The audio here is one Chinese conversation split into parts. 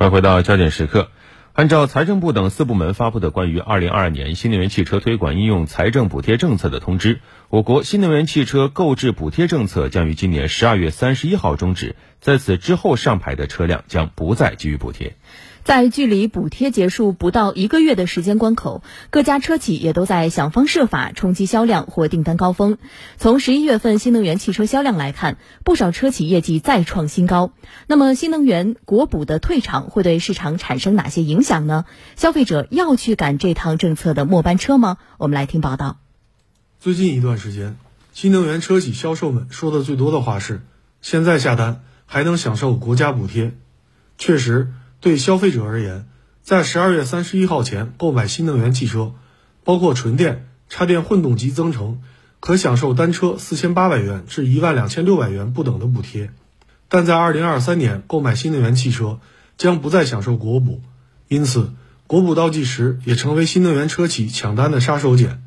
快回到焦点时刻。按照财政部等四部门发布的关于二零二二年新能源汽车推广应用财政补贴政策的通知，我国新能源汽车购置补贴政策将于今年十二月三十一号终止，在此之后上牌的车辆将不再给予补贴。在距离补贴结束不到一个月的时间关口，各家车企也都在想方设法冲击销量或订单高峰。从十一月份新能源汽车销量来看，不少车企业绩再创新高。那么，新能源国补的退场会对市场产生哪些影响呢？消费者要去赶这趟政策的末班车吗？我们来听报道。最近一段时间，新能源车企销售们说的最多的话是：现在下单还能享受国家补贴。确实。对消费者而言，在十二月三十一号前购买新能源汽车，包括纯电、插电混动及增程，可享受单车四千八百元至一万两千六百元不等的补贴。但在二零二三年购买新能源汽车将不再享受国补，因此国补倒计时也成为新能源车企抢单的杀手锏。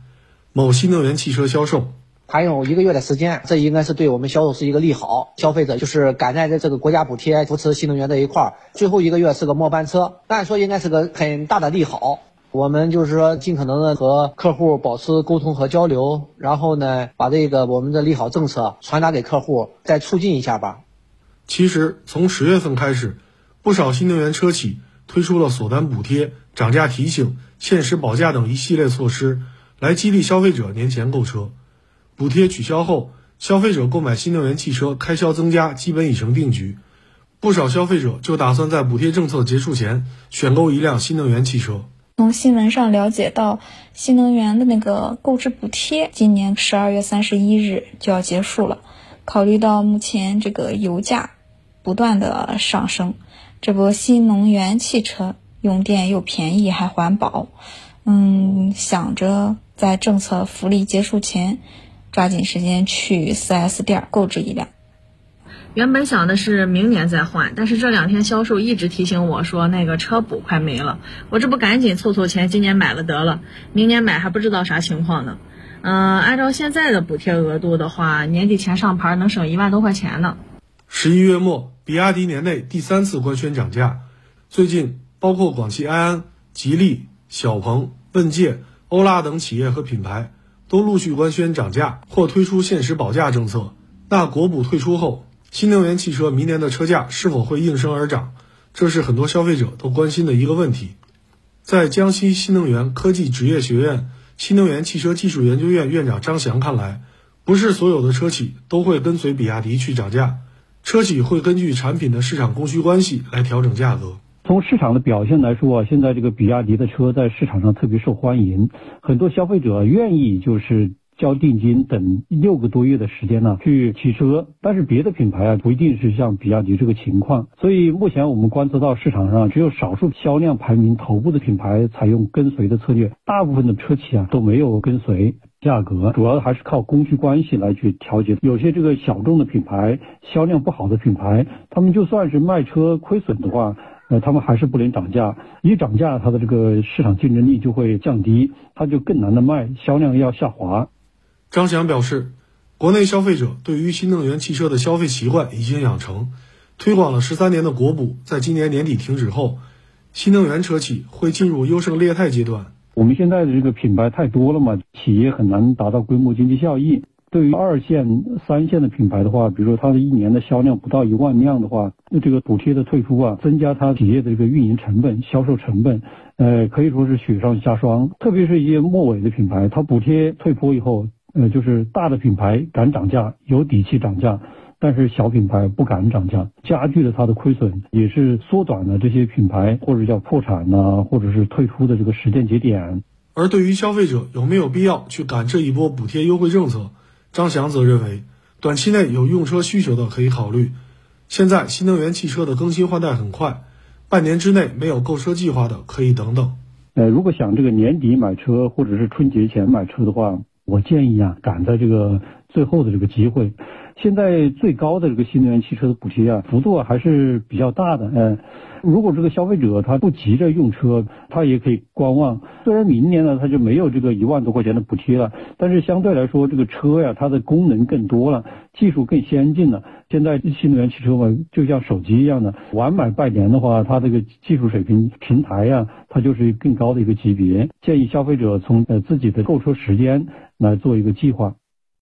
某新能源汽车销售。还有一个月的时间，这应该是对我们销售是一个利好。消费者就是赶在这个国家补贴扶持新能源这一块儿，最后一个月是个末班车，按说应该是个很大的利好。我们就是说尽可能的和客户保持沟通和交流，然后呢，把这个我们的利好政策传达给客户，再促进一下吧。其实从十月份开始，不少新能源车企推出了锁单补贴、涨价提醒、限时保价等一系列措施，来激励消费者年前购车。补贴取消后，消费者购买新能源汽车开销增加，基本已成定局。不少消费者就打算在补贴政策结束前选购一辆新能源汽车。从新闻上了解到，新能源的那个购置补贴今年十二月三十一日就要结束了。考虑到目前这个油价不断的上升，这不新能源汽车用电又便宜还环保，嗯，想着在政策福利结束前。抓紧时间去 4S 店购置一辆。原本想的是明年再换，但是这两天销售一直提醒我说那个车补快没了，我这不赶紧凑凑钱，今年买了得了，明年买还不知道啥情况呢。嗯，按照现在的补贴额度的话，年底前上牌能省一万多块钱呢。十一月末，比亚迪年内第三次官宣涨价。最近，包括广汽埃安、吉利、小鹏、问界、欧拉等企业和品牌。都陆续官宣涨价或推出限时保价政策。那国补退出后，新能源汽车明年的车价是否会应声而涨？这是很多消费者都关心的一个问题。在江西新能源科技职业学院新能源汽车技术研究院院长张翔看来，不是所有的车企都会跟随比亚迪去涨价，车企会根据产品的市场供需关系来调整价格。从市场的表现来说啊，现在这个比亚迪的车在市场上特别受欢迎，很多消费者愿意就是交定金，等六个多月的时间呢去提车。但是别的品牌啊不一定是像比亚迪这个情况，所以目前我们观测到市场上只有少数销量排名头部的品牌采用跟随的策略，大部分的车企啊都没有跟随价格，主要还是靠供需关系来去调节。有些这个小众的品牌销量不好的品牌，他们就算是卖车亏损的话。呃，他们还是不能涨价，一涨价，它的这个市场竞争力就会降低，它就更难的卖，销量要下滑。张翔表示，国内消费者对于新能源汽车的消费习惯已经养成，推广了十三年的国补，在今年年底停止后，新能源车企会进入优胜劣汰阶段。我们现在的这个品牌太多了嘛，企业很难达到规模经济效益。对于二线、三线的品牌的话，比如说它的一年的销量不到一万辆的话，那这个补贴的退出啊，增加它企业的这个运营成本、销售成本，呃，可以说是雪上加霜。特别是一些末尾的品牌，它补贴退坡以后，呃，就是大的品牌敢涨价，有底气涨价，但是小品牌不敢涨价，加剧了它的亏损，也是缩短了这些品牌或者叫破产呐，或者是退出的这个时间节点。而对于消费者有没有必要去赶这一波补贴优惠政策？张翔则认为，短期内有用车需求的可以考虑。现在新能源汽车的更新换代很快，半年之内没有购车计划的可以等等。呃，如果想这个年底买车或者是春节前买车的话，我建议啊，赶在这个最后的这个机会。现在最高的这个新能源汽车的补贴啊，幅度还是比较大的，嗯。如果这个消费者他不急着用车，他也可以观望。虽然明年呢他就没有这个一万多块钱的补贴了，但是相对来说这个车呀，它的功能更多了，技术更先进了。现在新能源汽车嘛，就像手机一样的，晚买拜年的话，它这个技术水平平台呀，它就是更高的一个级别。建议消费者从呃自己的购车时间来做一个计划。